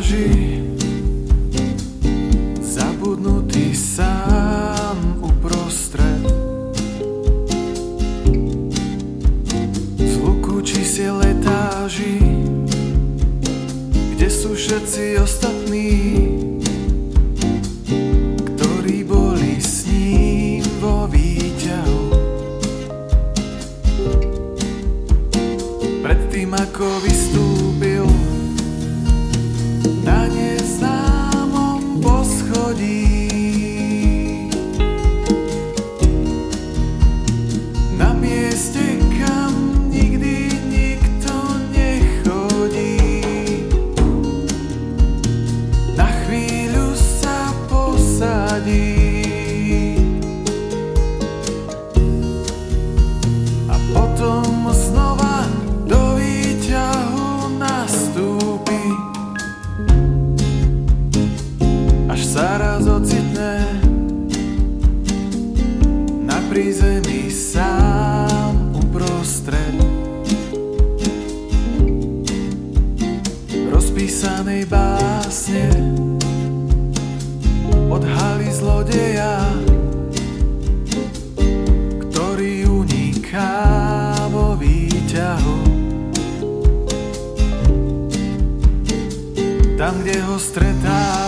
pláži Zabudnutý sám uprostred. Z luku čísiel letáži Kde sú všetci ostatní Ktorí boli s ním vo výťahu. Predtým ako vystúpil poschodí. Na mieste, kam nikdy nikto nechodí. Na chvíľu sa posadí. Až sa raz ocitne na prízemí sám uprostred rozpísanej básne odhalí zlodeja, ktorý uniká vo výťahu. Tam, kde ho stretá